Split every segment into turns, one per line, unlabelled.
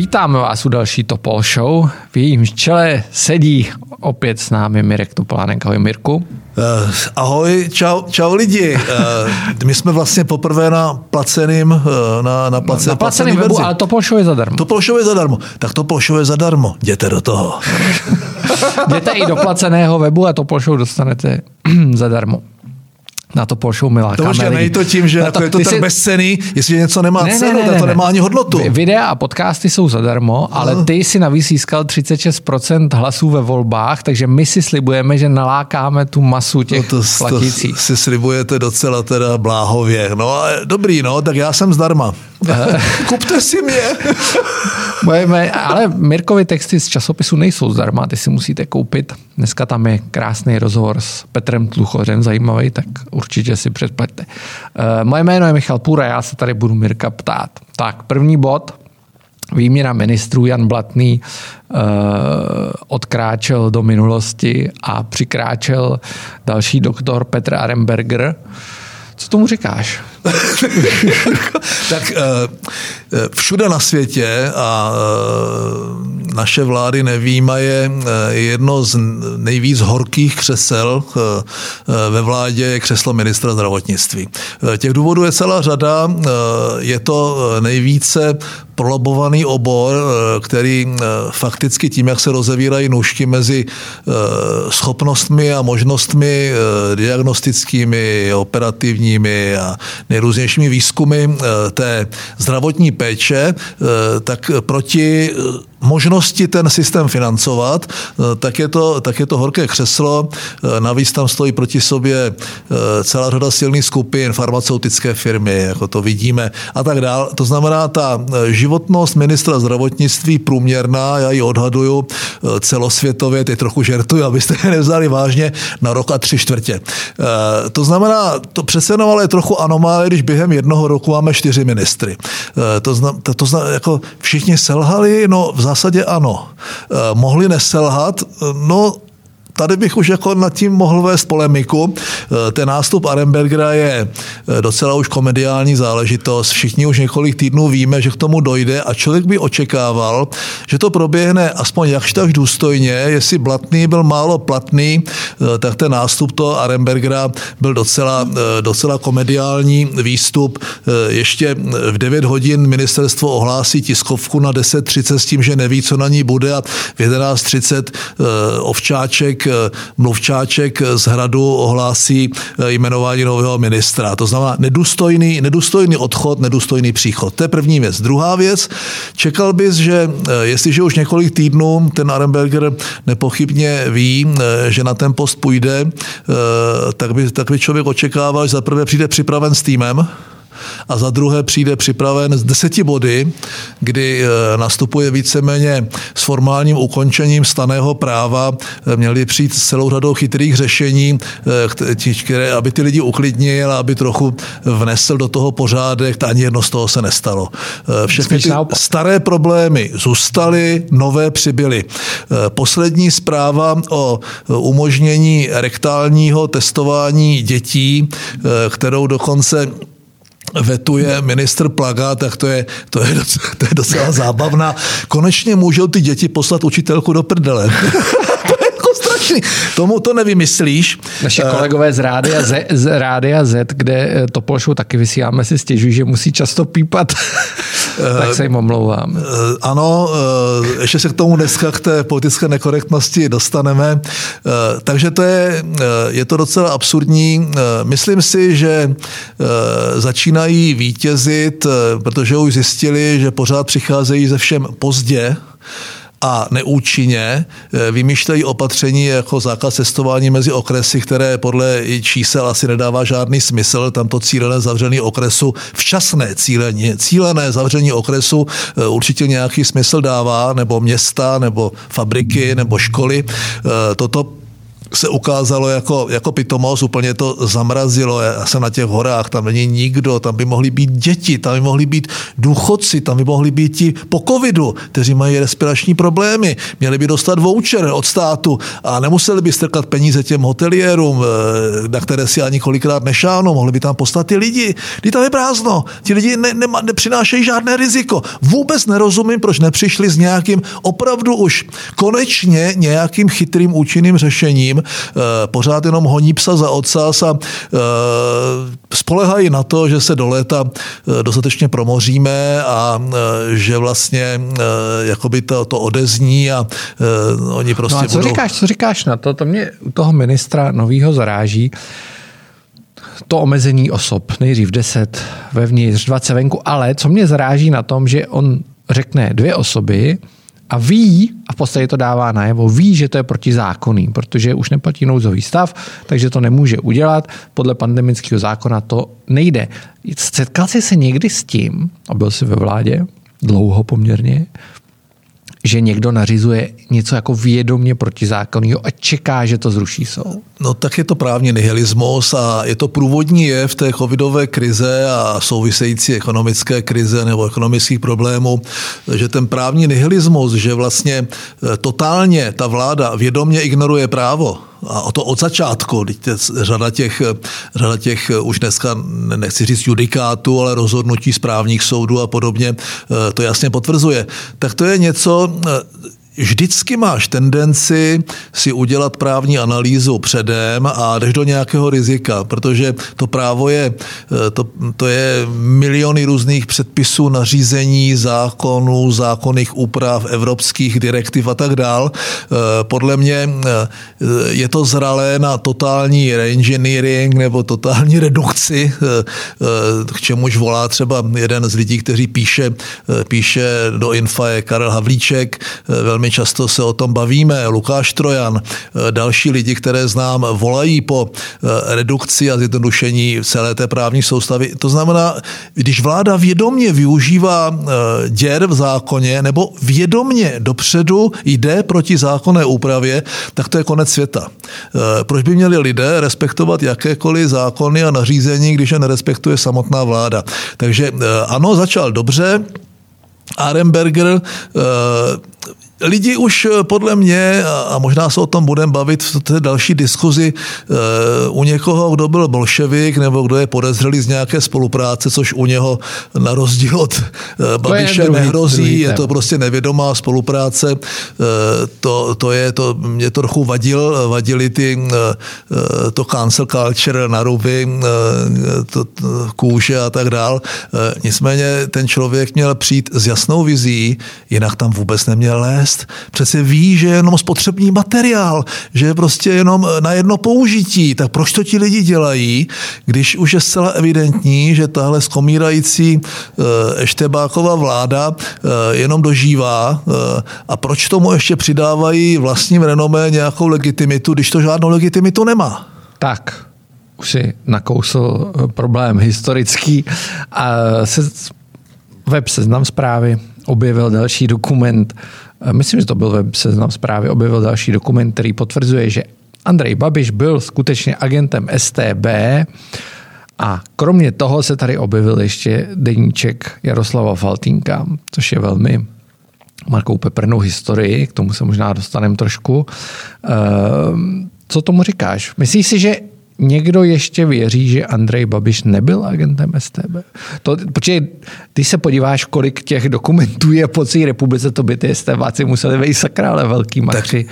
Vítáme vás u další Topol Show. V jejím čele sedí opět s námi Mirek Topolánek. Ahoj Mirku. Uh,
ahoj, čau, čau lidi. Uh, my jsme vlastně poprvé na placeným, uh, na, na,
place, na placeným webu, verzi. ale Topol Show je zadarmo.
Topol Show je zadarmo. Tak Topol Show je zadarmo. Jděte do toho.
Jděte i do placeného webu a Topol Show dostanete zadarmo na to Porsche milá
To možná není to tím, že to, jako je to tak si... bezcený, jestli něco nemá ne, cenu, ne, ne, ne, to nemá ani hodnotu.
Videa a podcasty jsou zadarmo, ale no. ty si navíc získal 36% hlasů ve volbách, takže my si slibujeme, že nalákáme tu masu těch no to, platících.
To si slibujete docela teda bláhově. No a dobrý, no, tak já jsem zdarma. Kupte si mě.
moje, ale Mirkovi texty z časopisu nejsou zdarma, ty si musíte koupit. Dneska tam je krásný rozhovor s Petrem Tluchořem, zajímavý, tak určitě si předplaťte. Uh, moje jméno je Michal Půra, já se tady budu Mirka ptát. Tak, první bod, výměna ministrů Jan Blatný uh, odkráčel do minulosti a přikráčel další doktor Petr Aremberger. Co tomu říkáš?
tak uh, všude na světě a naše vlády nevýmaje jedno z nejvíc horkých křesel ve vládě je křeslo ministra zdravotnictví. Těch důvodů je celá řada. Je to nejvíce prolobovaný obor, který fakticky tím, jak se rozevírají nůžky mezi schopnostmi a možnostmi diagnostickými, operativními a nejrůznějšími výzkumy té zdravotní péče, tak proti možnosti ten systém financovat, eh, tak je to, tak je to horké křeslo. Eh, navíc tam stojí proti sobě eh, celá řada silných skupin, farmaceutické firmy, jako to vidíme a tak dál. To znamená, ta životnost ministra zdravotnictví průměrná, já ji odhaduju celosvětově, teď trochu žertuju, abyste je nevzali vážně, na rok a tři čtvrtě. To znamená, to přece jenom ale je trochu anomálie, když během jednoho roku máme čtyři ministry. To znamená, to znamená jako všichni selhali, no v zásadě ano. Eh, mohli neselhat, no tady bych už jako nad tím mohl vést polemiku. Eh, ten nástup Arenbergera je eh, docela už komediální záležitost. Všichni už několik týdnů víme, že k tomu dojde a člověk by očekával, že to proběhne aspoň jakž tak důstojně. Jestli Blatný byl málo platný, eh, tak ten nástup toho Arenbergera byl docela, docela komediální výstup. Ještě v 9 hodin ministerstvo ohlásí tiskovku na 10.30 s tím, že neví, co na ní bude a v 11.30 Ovčáček Mluvčáček z Hradu ohlásí eh, jmenování nového ministra. To znamená nedůstojný, nedůstojný odchod, nedůstojný příchod. To je první věc. Druhá věc, čekal bys, že eh, jestliže už několik týdnů ten Arenberger nepochybně ví, eh, že na ten post půjde, tak by, tak by člověk očekával, že zaprvé přijde připraven s týmem, a za druhé přijde připraven z deseti body, kdy eh, nastupuje víceméně s formálním ukončením staného práva. Eh, měli přijít s celou řadou chytrých řešení, eh, které, aby ty lidi uklidnil, aby trochu vnesl do toho pořádek, to ani jedno z toho se nestalo. Všechny ty staré problémy zůstaly, nové přibyly. Poslední zpráva o umožnění rektálního testování dětí, kterou dokonce vetuje ministr Plaga, tak to je, to je, docela, to je docela zábavná. Konečně můžou ty děti poslat učitelku do prdele. Tomu to nevymyslíš.
Naše eh, kolegové z Rádia Z, z, Rádia Z kde eh, to pošlu taky vysíláme, si stěžují, že musí často pípat. tak se jim omlouvám. Eh,
ano, ještě se k tomu dneska k té politické nekorektnosti dostaneme. Takže to je, je to docela absurdní. Myslím si, že začínají vítězit, protože už zjistili, že pořád přicházejí ze všem pozdě, a neúčinně eh, vymýšlejí opatření jako zákaz cestování mezi okresy, které podle čísel asi nedává žádný smysl. Tam to cílené zavření okresu, včasné cílení, cílené zavření okresu eh, určitě nějaký smysl dává, nebo města, nebo fabriky, nebo školy. Eh, toto se ukázalo jako, jako pitomost, úplně to zamrazilo. Já jsem na těch horách, tam není nikdo, tam by mohli být děti, tam by mohli být důchodci, tam by mohli být ti po covidu, kteří mají respirační problémy, měli by dostat voucher od státu a nemuseli by strkat peníze těm hoteliérům, eh, na které si ani kolikrát nešánou, mohli by tam postat ty lidi. Ty tam je prázdno, ti lidi ne, ne, nepřinášejí žádné riziko. Vůbec nerozumím, proč nepřišli s nějakým opravdu už konečně nějakým chytrým účinným řešením, Eh, pořád jenom honí psa za ocas a eh, spolehají na to, že se do léta eh, dostatečně promoříme a že vlastně jakoby to, to odezní a oni prostě
no a co
budou...
říkáš, co říkáš na to? To mě u toho ministra novýho zaráží to omezení osob, nejdřív 10 vevnitř, 20 venku, ale co mě zaráží na tom, že on řekne dvě osoby, a ví, a v podstatě to dává najevo, ví, že to je protizákonný, protože už neplatí nouzový stav, takže to nemůže udělat. Podle pandemického zákona to nejde. Setkal jsi se někdy s tím, a byl jsi ve vládě, dlouho poměrně, že někdo nařizuje něco jako vědomě protizákonného a čeká, že to zruší soud?
No tak je to právně nihilismus a je to průvodní jev té covidové krize a související ekonomické krize nebo ekonomických problémů, že ten právní nihilismus, že vlastně eh, totálně ta vláda vědomě ignoruje právo, a o to od začátku, řada těch, řada těch už dneska, nechci říct judikátů, ale rozhodnutí správních soudů a podobně, eh, to jasně potvrzuje. Tak to je něco, eh, vždycky máš tendenci si udělat právní analýzu předem a jdeš do nějakého rizika, protože to právo je, eh, to, to je miliony různých předpisů, nařízení, zákonů, zákonných úprav, evropských direktiv a tak dál. Eh, podle mě eh, je to zralé na totální reengineering nebo totální redukci, k čemuž volá třeba jeden z lidí, kteří píše, píše do Infa je Karel Havlíček, velmi často se o tom bavíme, Lukáš Trojan, eh, další lidi, které znám, volají po eh, redukci a zjednodušení celé té právní soustavy. To znamená, když vláda vědomně využívá eh, děr v zákoně nebo vědomně dopředu jde proti zákonné úpravě, tak to je konec světa. Proč by měli lidé respektovat jakékoliv zákony a nařízení, když je nerespektuje samotná vláda? Takže ano, začal dobře, Aremberger lidi už eh, podle mě, a možná se o tom budeme bavit v té další diskuzi, eh, u někoho, kdo byl bolševik nebo kdo je podezřelý z nějaké spolupráce, což u něho na rozdíl od eh, Babiše druhý, nehrozí, druhý je to prostě nevědomá spolupráce. To, to je, to mě to trochu vadil, vadili ty, to cancel culture, naruby, to, kůže a tak dál. Nicméně ten člověk měl přijít s jasnou vizí, jinak tam vůbec neměl lézt vést. Přece ví, že je jenom spotřební materiál, že je prostě jenom na jedno použití. Tak proč to ti lidi dělají, když už je zcela evidentní, že tahle skomírající e, Eštebáková vláda e, jenom dožívá e, a proč tomu ještě přidávají vlastním renomé nějakou legitimitu, když to žádnou legitimitu nemá?
Tak, už si nakousl problém historický. A se, web Seznam zprávy objevil další dokument myslím, že to byl web seznam zprávy, objevil další dokument, který potvrzuje, že Andrej Babiš byl skutečně agentem STB a kromě toho se tady objevil ještě deníček Jaroslava Faltínka, což je velmi Markou peprnou historii, k tomu se možná dostaneme trošku. Ehm, co tomu říkáš? Myslíš si, že někdo ještě věří, že Andrej Babiš nebyl agentem STB? To, protože ty se podíváš, kolik těch dokumentů je po celé republice, to by ty STBáci museli vejít sakra, ale velký makři,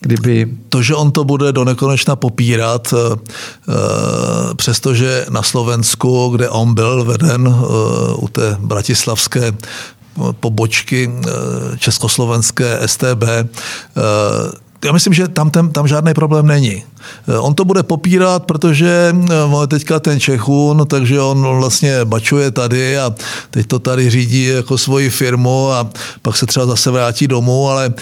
kdyby...
To, že on to bude do nekonečna popírat, eh, eh, přestože na Slovensku, kde on byl veden eh, u té bratislavské pobočky československé STB, já myslím, že tam, tam, tam žádný problém není. On to bude popírat, protože máme teďka ten Čechun, takže on vlastně bačuje tady a teď to tady řídí jako svoji firmu a pak se třeba zase vrátí domů, ale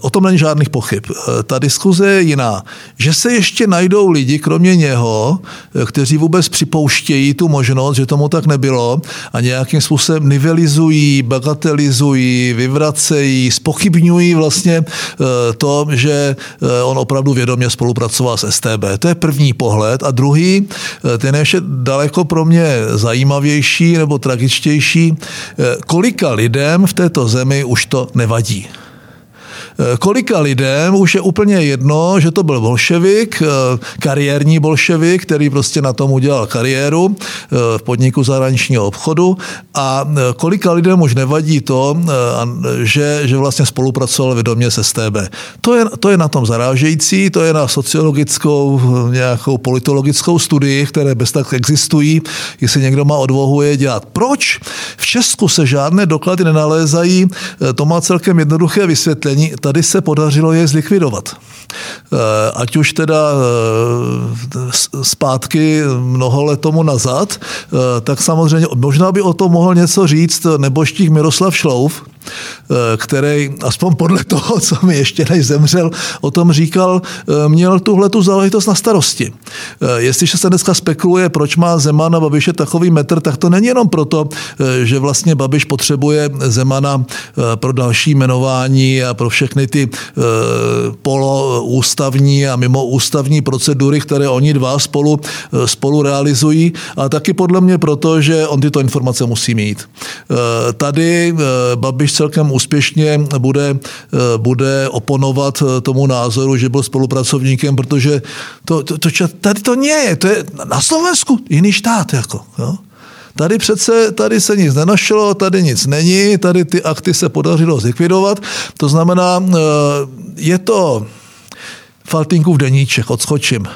o tom není žádných pochyb. Ta diskuze je jiná. Že se ještě najdou lidi, kromě něho, kteří vůbec připouštějí tu možnost, že tomu tak nebylo a nějakým způsobem nivelizují, bagatelizují, vyvracejí, spochybňují vlastně eh, to, že eh, on opravdu vědomě spolupracoval s STB. To je první pohled. A druhý, eh, ten je ještě daleko pro mě zajímavější nebo tragičtější, kolika lidem v této zemi už to nevadí. Eh, kolika lidem už je úplně jedno, že to byl bolševik, eh, kariérní bolševik, který prostě na tom udělal kariéru eh, v podniku zahraničního obchodu a kolika lidem už nevadí to, že, že vlastně spolupracoval vědomě s STB. To je, to je na tom zarážející, to je na sociologickou, nějakou politologickou studii, které bez tak existují, jestli někdo má odvahu je dělat. Proč? V Česku se žádné doklady nenalézají, to má celkem jednoduché vysvětlení tady se podařilo je zlikvidovat. Eh, ať už teda eh, zpátky mnoho let tomu nazad, eh, tak samozřejmě možná by o tom mohl něco říct neboštík Miroslav Šlouf, který, aspoň podle toho, co mi ještě než zemřel, o tom říkal, eh, měl tuhle tu záležitost na starosti. Eh, jestliže se dneska spekuluje, proč má Zeman a Babiše takový metr, tak to není jenom proto, že vlastně Babiš potřebuje Zemana pro další jmenování a pro všechny ty poloústavní a mimo ústavní procedury, které oni dva spolu, spolu realizují, a taky podle mě proto, že on tyto informace musí mít. Tady Babiš celkem úspěšně bude, eh, bude oponovat eh, tomu názoru, že byl spolupracovníkem, protože to, to, to, tady to nie je. To je na Slovensku jiný štát. Jako, jo? Tady přece, tady se nic nenašlo, tady nic není, tady ty akty se podařilo zlikvidovat. To znamená, eh, je to Faltinkův deníček, odskočím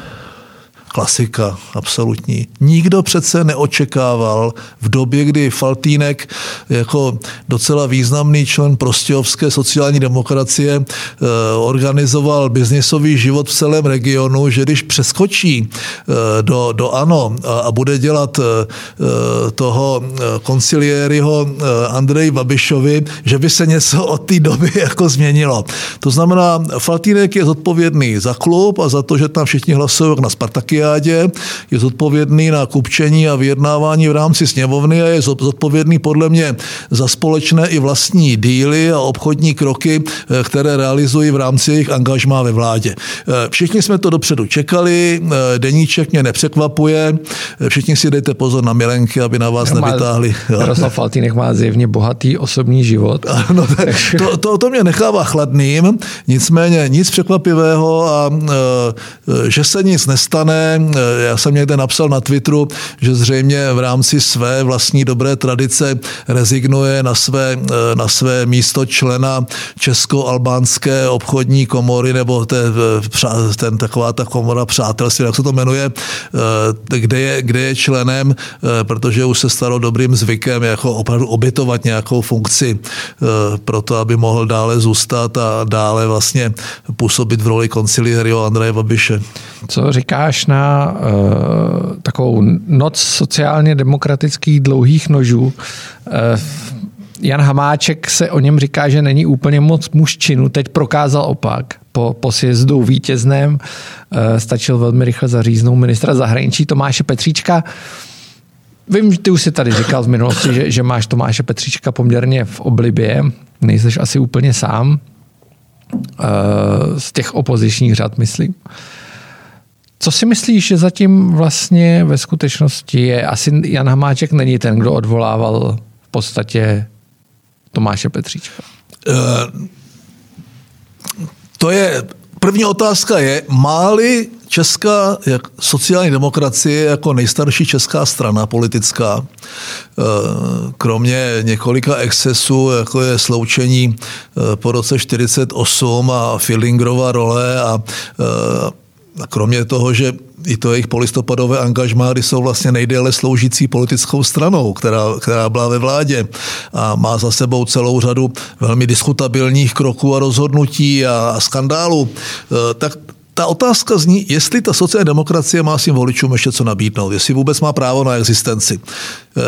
klasika, absolutní. Nikdo přece neočekával v době, kdy Faltínek jako docela významný člen prostějovské sociální demokracie eh, organizoval biznisový život v celém regionu, že když přeskočí eh, do, do ANO a, bude dělat eh, toho konciliériho Andrej Babišovi, že by se něco od té doby jako změnilo. To znamená, Faltínek je zodpovědný za klub a za to, že tam všichni hlasují na Spartakia olympiádě, je zodpovědný na kupčení a vyjednávání v rámci sněmovny a je zodpovědný podle mě za společné i vlastní díly a obchodní kroky, eh, které realizují v rámci jejich angažmá ve vládě. Eh, všichni jsme to dopředu čekali, eh, deníček mě nepřekvapuje, všichni si dejte pozor na milenky, aby na vás nevytáhli.
Jaroslav Faltýnek má zjevně bohatý osobní život.
No, to, to, to mě nechává chladným, nicméně nic překvapivého a že se nic nestane, Eh, já jsem někde napsal na Twitteru, že zřejmě v rámci své vlastní dobré tradice rezignuje na své, eh, na své místo člena Česko-albánské obchodní komory, nebo te, eh, ten, taková ta komora přátelství, jak se to jmenuje, kde je, kde je členem, protože už se stalo dobrým zvykem jako opravdu obětovat nějakou funkci pro to, aby mohl dále zůstat a dále vlastně působit v roli konciliério Andreje Babiše.
Co říkáš na uh, takovou noc sociálně demokratických dlouhých nožů? Uh, Jan Hamáček se o něm říká, že není úplně moc mužčinu, teď prokázal opak. Po, po sjezdu vítězném uh, stačil velmi rychle zaříznout ministra zahraničí Tomáše Petříčka. Vím, že ty už si tady říkal v minulosti, že, že máš Tomáše Petříčka poměrně v oblibě. Nejseš asi úplně sám. Z těch opozičních řad, myslím. Co si myslíš, že zatím vlastně ve skutečnosti je? Asi Jan Hamáček není ten, kdo odvolával v podstatě Tomáše Petříčka. Uh,
to je, první otázka je, máli Česká jak sociální demokracie jako nejstarší česká strana politická, eh, kromě několika excesů, jako je sloučení eh, po roce 48 a Fieldingrova role a kromě toho, že i to jejich polistopadové angažmá, kdy jsou vlastně nejdéle sloužící politickou stranou, která, která byla ve vládě a má za sebou celou řadu velmi diskutabilních kroků a rozhodnutí a, a skandálů, eh, tak ta otázka zní, jestli ta sociální demokracie má svým voličům ještě co nabídnout, jestli vůbec má právo na existenci.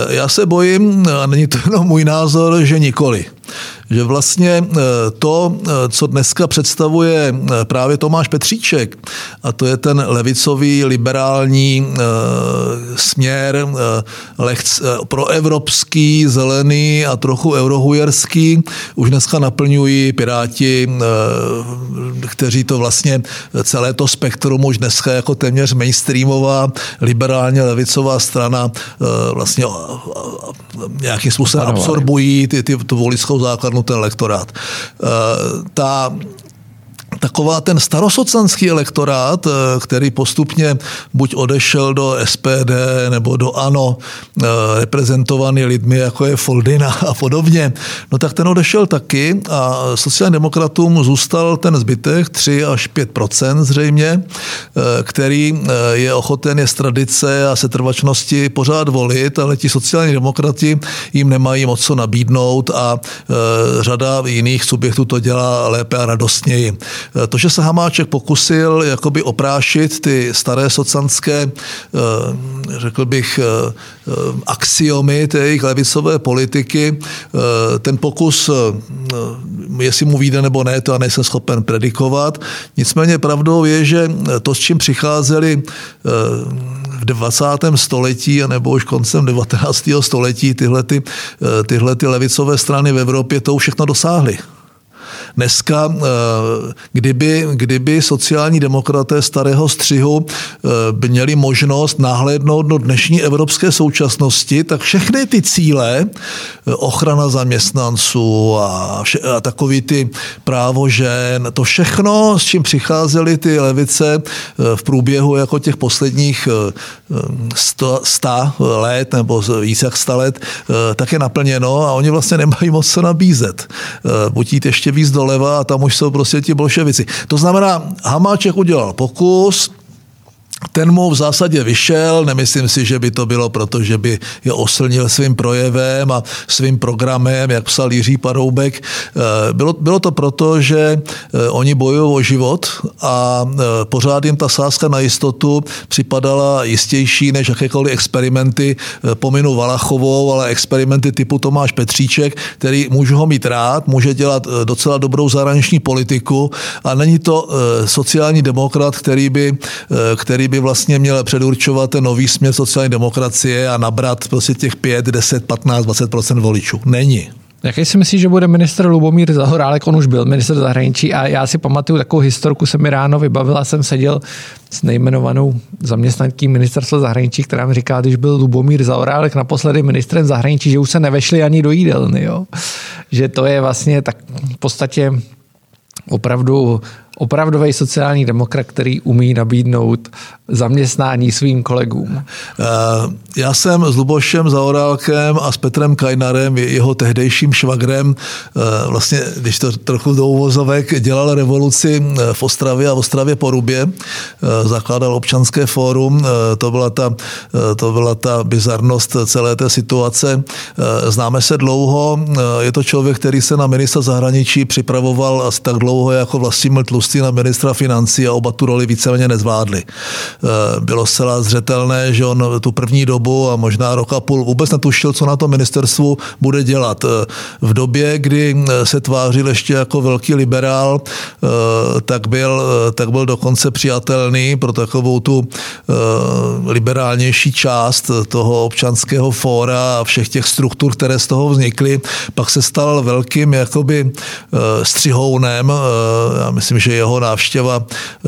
Já se bojím, a není to jenom můj názor, že nikoli že vlastně eh, to, eh, co dneska představuje eh, právě Tomáš Petříček, a to je ten levicový liberální směr proevropský, zelený a trochu eurohujerský, už dneska naplňují piráti, kteří to vlastně celé to spektrum už dneska jako téměř mainstreamová liberálně levicová strana vlastně nějakým způsobem absorbují ty, ty, tu voličskou základnu ten lektorát. Eh, ta taková ten starosocanský elektorát, eh, který postupně buď odešel do SPD nebo do ANO, eh, reprezentovaný lidmi, jako je Foldina a podobně, no tak ten odešel taky a sociálním demokratům zůstal ten zbytek 3 až 5 zřejmě, eh, který je ochoten je z tradice a setrvačnosti pořád volit, ale ti sociální demokrati jim nemají moc co nabídnout a řada jiných subjektů to dělá lépe a radostněji. To, že se Hamáček pokusil jakoby oprášit ty staré socanské, eh, řekl bych, eh, eh, axiomy té jejich levicové politiky, ten pokus, jestli mu vyjde nebo ne, to já nejsem schopen predikovat. Nicméně pravdou je, že to, s čím přicházeli v 20. století nebo už koncem 19. století tyhle, ty, tyhle ty levicové strany v Evropě, to už všechno dosáhly. Dneska, eh, kdyby, kdyby sociální demokraté starého střihu eh, měli možnost nahlédnout do dnešní evropské současnosti, tak všechny ty cíle, eh, ochrana zaměstnanců a, vše, a takový ty právo žen, to všechno, s čím přicházely ty levice v průběhu jako těch posledních sto, sta let nebo více jak sta let, tak je naplněno a oni vlastně nemají moc co nabízet. Buď jít ještě víc doleva a tam už jsou prostě ti bolševici. To znamená, Hamáček udělal pokus, ten mu v zásadě vyšel, nemyslím si, že by to bylo proto, že by je oslnil svým projevem a svým programem, jak psal Jiří Paroubek. Eh, bylo, bylo to proto, že eh, oni bojují o život a eh, pořád jim ta sázka na jistotu připadala jistější než jakékoliv experimenty, pominu Valachovou, ale experimenty typu Tomáš Petříček, který můžu ho mít rád, může dělat docela dobrou zahraniční politiku a není to sociální demokrat, který by, který by vlastně měl předurčovat nový směr sociální demokracie a nabrat prostě těch 5, 10, 15, 20 voličů. Není.
Jaký si myslíš, že bude minister Lubomír Zahorálek? On už byl minister zahraničí a já si pamatuju takovou historku, se mi ráno vybavila, jsem seděl s nejmenovanou zaměstnanky ministerstva zahraničí, která mi říká, když byl Lubomír Zahorálek naposledy ministrem zahraničí, že už se nevešli ani do jídelny. Jo? Že to je vlastně tak v podstatě opravdu opravdový sociální demokrat, který umí nabídnout zaměstnání svým kolegům?
Eh, já jsem s Lubošem Zaorálkem a s Petrem Kajnarem, jeho tehdejším švagrem, eh, vlastně, když to trochu do úvozovek, dělal revoluci eh, v Ostravě a v Ostravě Porubě, zakládal občanské fórum, to byla ta, to byla ta bizarnost celé té situace. Známe se dlouho, je to člověk, který se na ministra zahraničí připravoval asi tak dlouho jako Vlastimil Tlustý na ministra financí a oba tu roli víceméně nezvládli. Eh, bylo zcela zřetelné, že on tu první dobu a možná rok a půl vůbec netušil, co na to ministerstvu bude dělat. Eh, v době, kdy eh, se tvářil ještě jako velký liberál, tak byl, tak byl dokonce přijatelný pro takovou tu liberálnější část toho občanského fóra a všech těch struktur, které z toho vznikly. Pak se stal velkým jakoby střihounem. Já myslím, že jeho návštěva,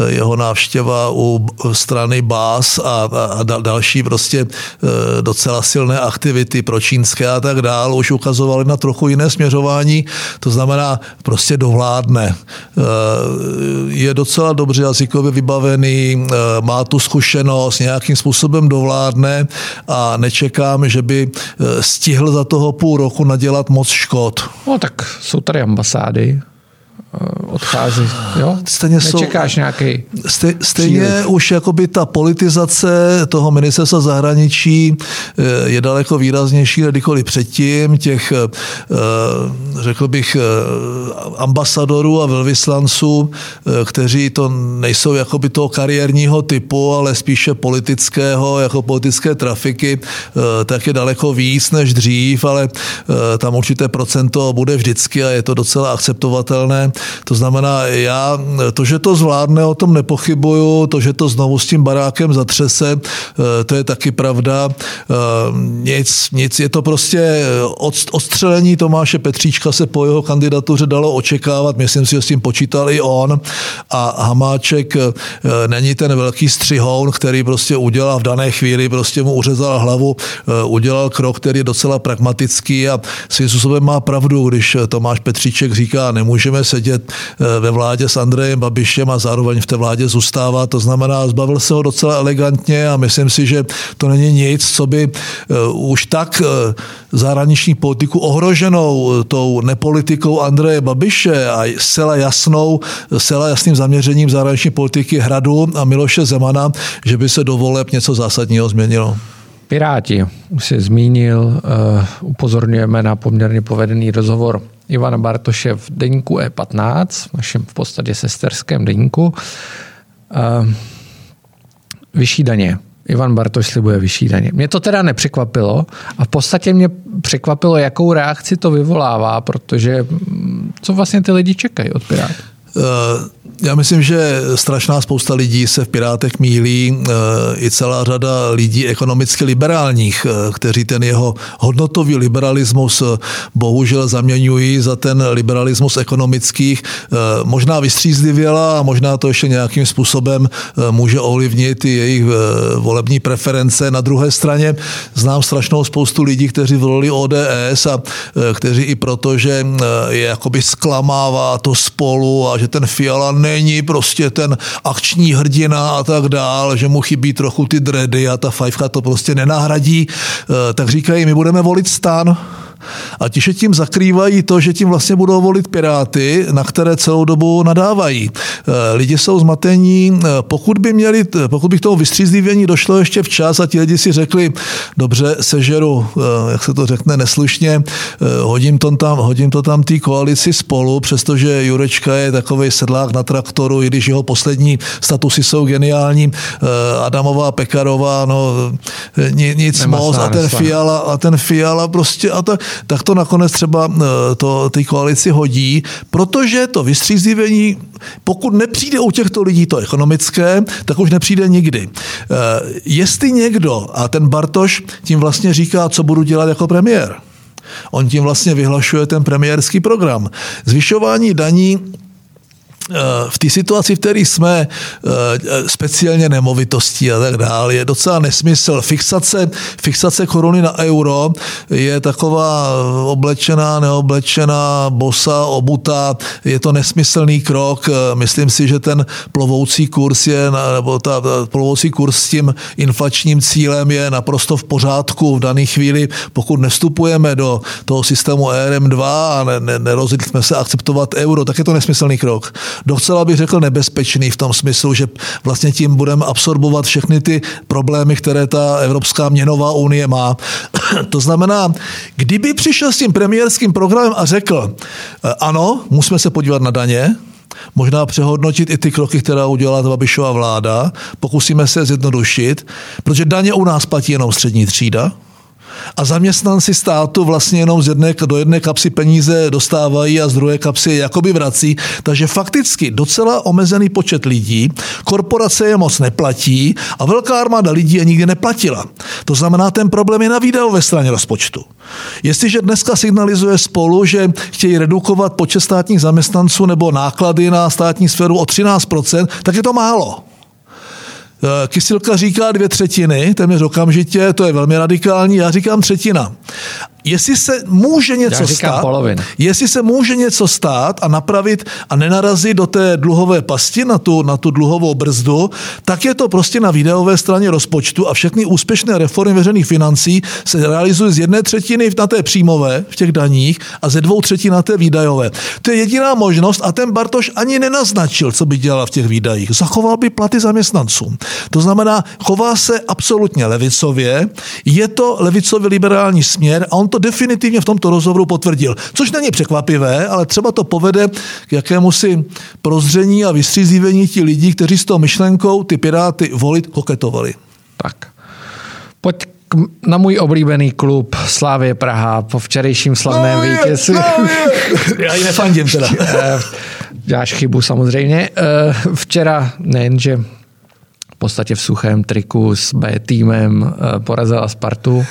jeho návštěva u strany BAS a, a další prostě e, docela silné aktivity pro čínské a tak dál už ukazovaly na trochu jiné směřování, to znamená prostě dovládne. E, je docela dobře jazykově vybavený, má tu zkušenost, nějakým způsobem dovládne a nečekám, že by stihl za toho půl roku nadělat moc škod.
No tak jsou tady ambasády, odchází. Jo?
Stejně
Nečekáš
jsou,
nějaký
stej, Stejně příliš. už jakoby ta politizace toho ministerstva zahraničí eh, je daleko výraznější než kdykoliv předtím. Těch, eh, řekl bych, ambasadorů a velvyslanců, kteří to nejsou jakoby toho kariérního typu, ale spíše politického, jako politické trafiky, tak je daleko víc než dřív, ale tam určité procento bude vždycky a je to docela akceptovatelné. To znamená, já to, že to zvládne, o tom nepochybuju, to, že to znovu s tím barákem zatřese, eh, to je taky pravda. Eh, nic, nic je to prostě odstřelení Tomáše Petříčka se po jeho kandidatuře dalo očekávat, myslím si, že s tím počítal i on a Hamáček eh, není ten velký střihoun, který prostě udělal v dané chvíli, prostě mu uřezal hlavu, udělal krok, který je docela pragmatický a svým způsobem má pravdu, když Tomáš Petříček říká, nemůžeme sedět eh, ve vládě s Andrejem Babišem a zároveň v té vládě zůstává. To znamená, zbavil se ho docela elegantně a myslím si, že to není nic, co by eh, už tak eh, zahraniční politiku ohroženou tou nepolitikou Andreje Babiše a zcela jasnou, zcela jasným zaměřením zahraniční politiky Hradu a Miloše Zemana, že by se do voleb něco zásadního změnilo.
Piráti, už se zmínil, uh, upozorňujeme na poměrně povedený rozhovor Ivana Bartoše v deníku E15, v našem v podstatě sesterském deníku. Uh, vyšší daně. Ivan Bartoš slibuje vyšší daně. Mě to teda nepřekvapilo a v podstatě mě překvapilo, jakou reakci to vyvolává, protože mm, co vlastně ty lidi čekají od Pirátů? Uh
já myslím, že strašná spousta lidí se v Pirátech mílí, eh, i celá řada lidí ekonomicky liberálních, eh, kteří ten jeho hodnotový liberalismus eh, bohužel zaměňují za ten liberalismus ekonomických. Možná vystřízlivěla a možná to ještě nějakým způsobem může ovlivnit i jejich volební preference. Na druhé straně znám strašnou spoustu lidí, kteří volili ODS a kteří i proto, že je jakoby zklamává to spolu a že ten Fiala ne není prostě ten akční hrdina a tak dál, že mu chybí trochu ty dredy a ta fajfka to prostě nenahradí, eh, tak říkají, my budeme volit stan. A ti se tím zakrývají to, že tím vlastně budou volit Piráty, na které celou dobu nadávají. Eh, lidi jsou zmatení, eh, pokud by měli, pokud by k tomu vystřízlivění došlo ještě včas a ti lidi si řekli, dobře, sežeru, eh, jak se to řekne neslušně, hodím to tam, hodím to tam té koalici spolu, přestože Jurečka je takový sedlák na traktoru, i když jeho poslední statusy jsou geniální, Adamová, Pekarová, no nic Nemá moc. A ten Fiala, a ten Fiala prostě a tak, tak to nakonec třeba eh, to ty koalici hodí, protože to vystřízlivění, pokud nepřijde u těchto lidí to ekonomické, tak už nepřijde nikdy. Eh, jestli někdo, a ten Bartoš tím vlastně říká, co budu dělat jako premiér, On tím vlastně vyhlašuje ten premiérský program. Zvyšování daní v té situaci, v které jsme, eh, speciálně nemovitostí a tak dále, je docela nesmysl. Fixace, fixace koruny na euro je taková oblečená, neoblečená, bosa, obuta, je to nesmyslný krok. Eh, myslím si, že ten plovoucí kurz je, nebo ta plovoucí kurz s tím inflačním cílem je naprosto v pořádku v dané chvíli, pokud nevstupujeme do toho systému ERM2 a ne, ne, nerozhodli jsme se akceptovat euro, tak je to nesmyslný krok docela bych řekl nebezpečný v tom smyslu, že vlastně tím budeme absorbovat všechny ty problémy, které ta Evropská měnová unie má. to znamená, kdyby přišel s tím premiérským programem a řekl, eh, ano, musíme se podívat na daně, možná přehodnotit i ty kroky, které udělala Babišova vláda, pokusíme se je zjednodušit, protože daně u nás platí jenom střední třída, a zaměstnanci státu vlastně jenom z jedné, do jedné kapsy peníze dostávají a z druhé kapsy jakoby vrací. Takže fakticky docela omezený počet lidí, korporace je moc neplatí a velká armáda lidí je nikdy neplatila. To znamená, ten problém je na výdajové straně rozpočtu. Jestliže dneska signalizuje spolu, že chtějí redukovat počet státních zaměstnanců nebo náklady na státní sféru o 13%, tak je to málo. Eh, Kysilka říká dvě třetiny, téměř okamžitě, to je velmi radikální, já říkám třetina. Jestli se může něco stát,
polovina.
jestli se může něco stát a napravit a nenarazit do té dluhové pasti, na tu, na tu dluhovou brzdu, tak je to prostě na výdajové straně rozpočtu a všechny úspěšné reformy veřejných financí se realizují z jedné třetiny na té příjmové v těch daních a ze dvou třetin na té výdajové. To je jediná možnost a ten Bartoš ani nenaznačil, co by dělal v těch výdajích. Zachoval by platy zaměstnancům. To znamená, chová se absolutně levicově, je to levicově liberální směr a on to definitivně v tomto rozhovoru potvrdil. Což není překvapivé, ale třeba to povede k jakému si prozření a vystřízívení ti lidí, kteří s tou myšlenkou ty piráty volit koketovali.
Tak. Pojď na můj oblíbený klub Slávě Praha po včerejším slavném
No,
vítězství.
no. Já ji nefandím teda.
Eh, Děláš chybu samozřejmě. Eh, Včera nejenže podstatě v suchém triku s B týmem eh, porazila Spartu.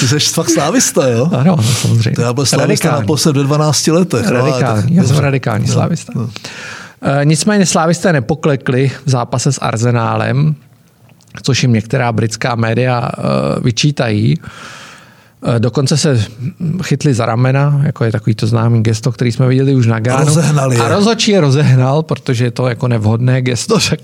Ty jsi fakt slávista, jo?
Ano, no, samozřejmě.
To já byl slávista
Radikální.
naposled ve 12 letech. no,
Radikální,
tak-
já jsem radikální slávista. Eh, Nicméně slávisté nepoklekli v zápase s Arzenálem, což jim některá britská média eh, vyčítají. Eh, Dokonce se chytli za ramena, jako je takový to známý gesto, který jsme viděli už na Gánu.
rozehnali.
A rozhodčí je rozehnal, protože je to jako nevhodné gesto, tak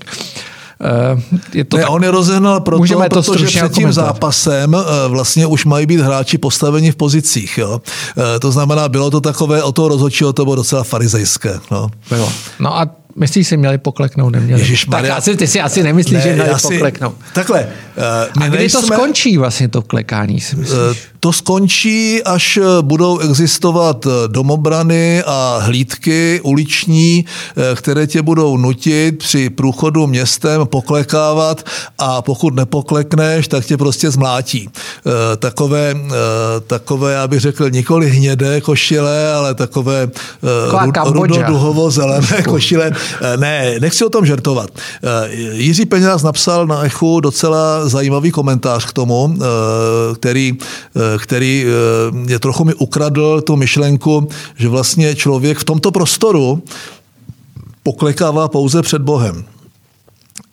eh, je to
Ne,
tak,
on je rozehnal proto,
Můžeme to
protože před tím zápasem eh, vlastně už mají být hráči postaveni v pozicích. Jo? To znamená, bylo to takové, o toho rozhodčího to bylo docela farizejské. No.
bylo. No a myslíš si, měli pokleknout, neměli?
Ježišmarja.
tak asi, ty si asi nemyslíš, že měli
já si-
pokleknout.
Takhle, eh, my
A kdy to
nejsme-
skončí vlastně to klekání, si myslíš?
Eh, To skončí, až eh, budou existovat eh, domobrany a hlídky uliční, eh, které tě budou nutit při průchodu městem poklekávat a pokud nepoklekneš, tak tě prostě zmlátí. Eh, Takové, eh, takové já bych řekl, nikoli hnědé košile, ale takové eh, rudoduhovo-zelené košile. Eh, Ne, nechci o tom žertovat. Eh, Jiří Peňáz napsal na Echu docela zajímavý komentář k tomu, eh, který, který mě trochu mi ukradl tu myšlenku, že vlastně člověk v tomto prostoru poklekává pouze před Bohem.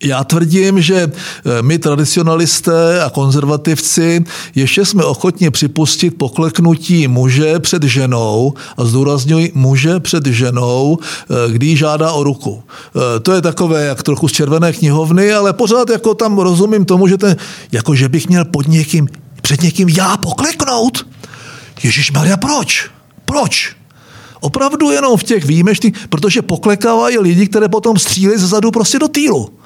Já tvrdím, že eh, my tradicionalisté a konzervativci ještě jsme ochotni připustit pokleknutí muže před ženou a zdůrazňuji muže před ženou, eh, když žádá o ruku. Eh, To je takové jak trochu z červené knihovny, ale pořád jako tam rozumím tomu, že, ten, jako že bych měl pod někým, před někým já pokleknout. Ježíš Maria, proč? Proč? Opravdu jenom v těch výjimečných, protože poklekávají lidi, které potom střílí zezadu prostě do týlu.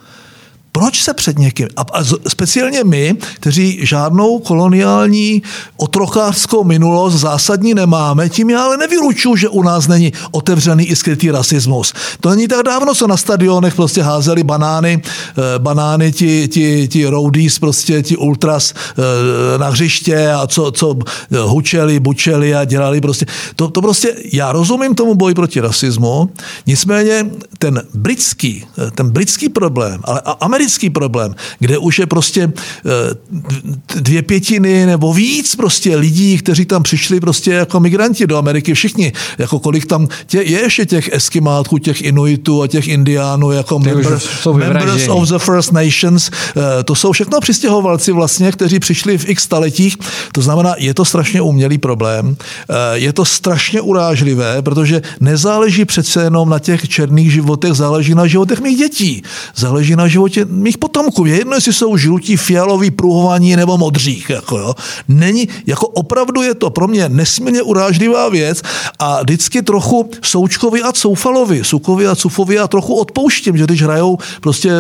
Proč se před někým? A, speciálně my, kteří žádnou koloniální otrokářskou minulost zásadní nemáme, tím já ale nevylučuju, že u nás není otevřený i skrytý rasismus. To není tak dávno, co na stadionech prostě házeli banány, eh, banány ti, ti, ti roadies, prostě ti ultras eh, na hřiště a co, co eh, hučeli, bučeli a dělali prostě. To, to prostě, já rozumím tomu boji proti rasismu, nicméně ten britský, ten britský problém, ale a- americký problém, kde už je prostě eh, dvě pětiny nebo víc prostě lidí, kteří tam přišli prostě jako migranti do Ameriky, všichni, jako kolik tam tě, je ještě těch eskimátků, těch inuitů a těch indiánů, jako member,
jsou
members of the First Nations, eh, to jsou všechno přistěhovalci vlastně, kteří přišli v x staletích, to znamená, je to strašně umělý problém, eh, je to strašně urážlivé, protože nezáleží přece jenom na těch černých životech, záleží na životech mých dětí, záleží na životě mých potomků. Je jedno, jestli jsou žlutí, fialoví, pruhovaní nebo modřích. Jako jo. Není, jako opravdu je to pro mě nesmírně urážlivá věc a vždycky trochu Součkovi a Coufalovi, Sukovi a Cufovi a trochu odpouštím, že když hrajou prostě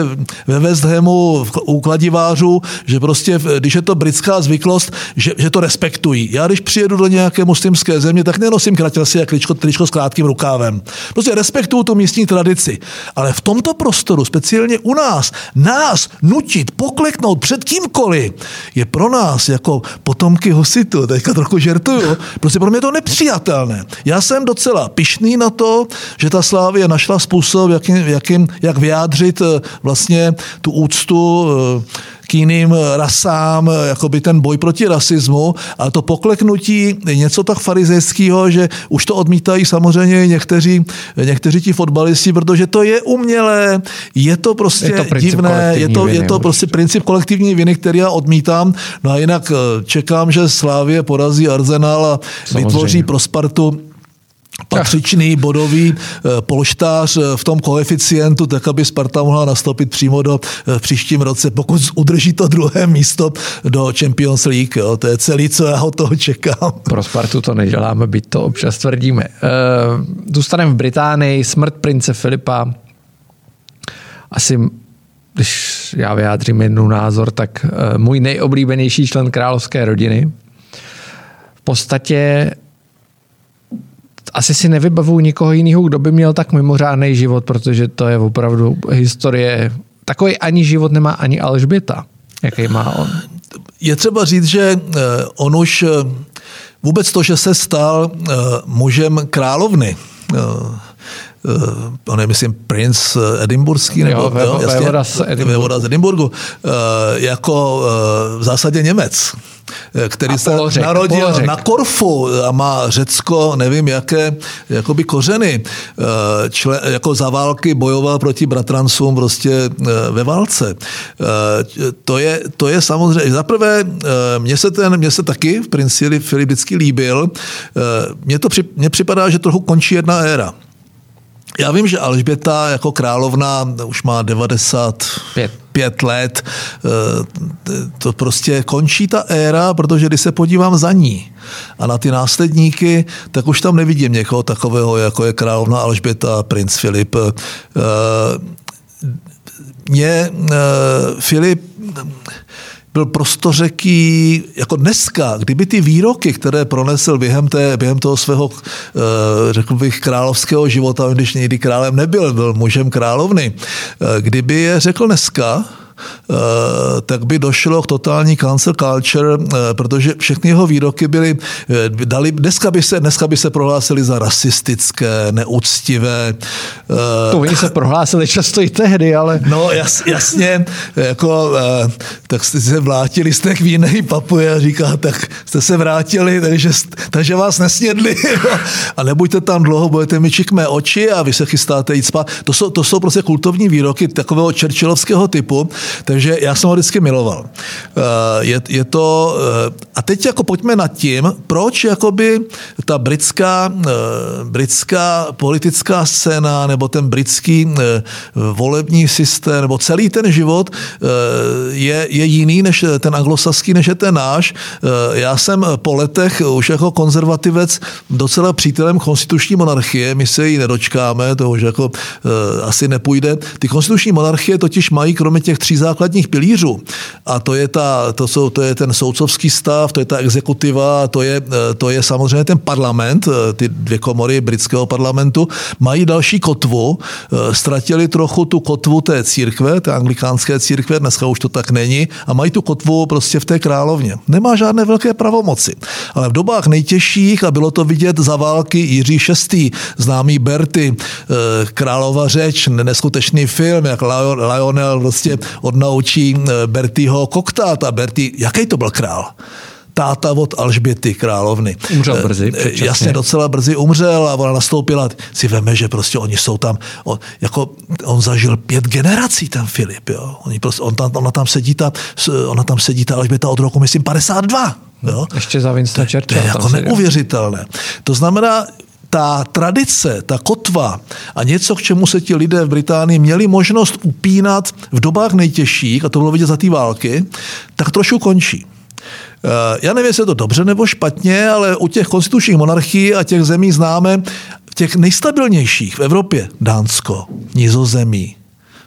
ve West Hamu u kladivářů, že prostě, když je to britská zvyklost, že, že to respektují. Já když přijedu do nějaké muslimské země, tak nenosím kratělci a kličko, tričko s krátkým rukávem. Prostě respektuju tu místní tradici. Ale v tomto prostoru, speciálně u nás, nás nutit, pokleknout před kýmkoliv, je pro nás jako potomky hositu, teďka trochu žertuju, prostě pro mě je to nepřijatelné. Já jsem docela pišný na to, že ta Slávě našla způsob, jakým, jakým, jak vyjádřit eh, vlastně tu úctu eh, k jiným rasám, jakoby ten boj proti rasismu, ale to pokleknutí je něco tak farizejského, že už to odmítají samozřejmě někteří, někteří ti fotbalisti, protože to je umělé, je to prostě je to divné, je to, viny, je to prostě princip kolektivní viny, který já odmítám. No a jinak eh, čekám, že Slávě porazí Arsenal a samozřejmě. vytvoří pro Spartu patřičný bodový eh, polštář eh, v tom koeficientu, tak aby Sparta mohla nastoupit přímo do v příštím roce, pokud udrží to druhé místo do Champions League. Jo. To je celý, co já od toho čekám.
Pro Spartu to neděláme, byť to občas tvrdíme. Zůstaneme v Británii, smrt prince Filipa. Asi když já vyjádřím jednu názor, tak eh, můj nejoblíbenější člen královské rodiny. V podstatě asi si nevybavuju nikoho jiného, kdo by měl tak mimořádný život, protože to je opravdu historie. Takový ani život nemá ani Alžběta, jaký má on.
Je třeba říct, že eh, on už eh, vůbec to, že se stal mužem královny, on je, myslím, princ edimburský, nebo jo,
jo, jasně, vévoda z Edimburgu,
vévoda z Edimburgu jako v zásadě Němec který a se narodil polořek. na Korfu a má Řecko, nevím jaké, jakoby kořeny. Čle, jako za války bojoval proti bratrancům prostě ve válce. To je, to je samozřejmě, zaprvé, mně se, ten, mně se taky v principi Filip vždycky líbil. Mně to při, mně připadá, že trochu končí jedna éra. Já vím, že Alžběta jako královna už má 95 pět let. Eh, to prostě končí ta éra, protože když se podívám za ní a na ty následníky, tak už tam nevidím někoho takového, jako je královna Alžběta, princ Filip. Eh, mě eh, Filip byl prostořeký, jako dneska, kdyby ty výroky, které pronesl během, té, během toho svého, eh, řekl bych, královského života, když někdy králem nebyl, byl mužem královny, eh, kdyby je řekl dneska, tak by došlo k totální cancel culture, eh, protože všechny jeho výroky byly, eh, dali, dneska by se, dneska by se prohlásili za rasistické, neúctivé.
To oni se prohlásili často i tehdy, ale...
No jas, jasně, jako, tak jste se vrátili jste k vínej papuje a říká, tak jste se vrátili, takže, takže vás nesnědli. a nebuďte tam dlouho, budete mi čikmé oči a vy se chystáte jít spát. To jsou, to jsou prostě kultovní výroky takového Churchillovského typu, takže já jsem ho vždycky miloval. Eh, je, je to, eh, a teď jako pojďme nad tím, proč jakoby ta britská, eh, britská politická scéna nebo ten britský volební systém nebo celý ten život je, je jiný než ten anglosaský, než je ten náš. Já jsem po letech už jako konzervativec docela přítelem konstituční monarchie, my se ji nedočkáme, to už jako asi nepůjde. Ty konstituční monarchie totiž mají kromě těch tří základních pilířů, a to je, ta, to, jsou, to je ten soudcovský stav, to je ta exekutiva, to je, to je samozřejmě ten parlament, ty dvě komory britského parlamentu, mají další kotvu, ztratili trochu tu kotvu té církve, té anglikánské církve, dneska už to tak není, a mají tu kotvu prostě v té královně. Nemá žádné velké pravomoci. Ale v dobách nejtěžších, a bylo to vidět za války Jiří VI, známý Berty, králova řeč, neskutečný film, jak Lionel prostě od naučí eh, Bertyho koktát a Berty, jaký to byl král? táta od Alžběty královny.
Umřel brzy, eh, předčasně.
Jasně, docela brzy umřel a ona nastoupila. Si veme, že prostě oni jsou tam, on, jako on zažil pět generací, ten Filip, jo. Oni prostě, on tam, ona tam sedí ta, ona tam sedí ta Alžběta od roku, myslím, 52. Jo?
Ještě za Winston Churchill.
To je jako neuvěřitelné. To znamená, ta tradice, ta kotva a něco, k čemu se ti lidé v Británii měli možnost upínat v dobách nejtěžších, a to bylo vidět za té války, tak trošku končí. Eh, já nevím, jestli je to dobře nebo špatně, ale u těch konstitučních monarchií a těch zemí známe, těch nejstabilnějších v Evropě, Dánsko, Nizozemí,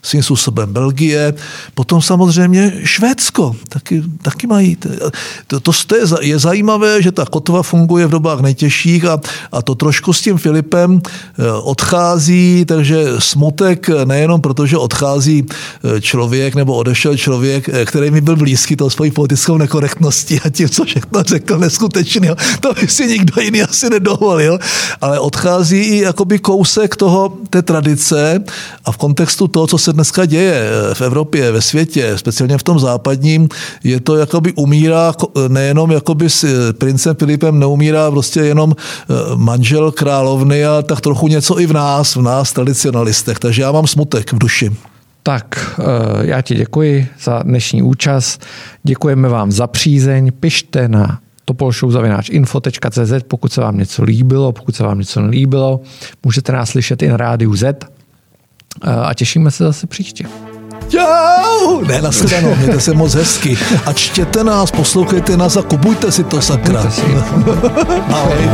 svým způsobem Belgie, potom samozřejmě Švédsko, taky, taky mají. To, to je zajímavé, že ta kotva funguje v dobách nejtěžších a, a to trošku s tím Filipem eh, odchází, takže smutek nejenom proto, že odchází eh, člověk nebo odešel člověk, eh, který mi byl blízký tou svojí politickou nekorektností a tím, co všechno řekl neskutečného. To by si nikdo jiný asi nedovolil, ale odchází i jakoby kousek toho, té tradice a v kontextu toho, co se se dneska děje v Evropě, ve světě, speciálně v tom západním, je to jakoby umírá nejenom jakoby s princem Filipem neumírá prostě jenom manžel královny, ale tak trochu něco i v nás, v nás tradicionalistech. Takže já mám smutek v duši.
Tak já ti děkuji za dnešní účast. Děkujeme vám za přízeň. Pište na topolshow.info.cz, pokud se vám něco líbilo, pokud se vám něco nelíbilo. Můžete nás slyšet i na rádiu Z a těšíme se zase příště.
Čau! Ne, nashledanou, mějte se moc hezky. A čtěte nás, poslouchejte nás a kupujte si to, sakra.
Si. Ahoj.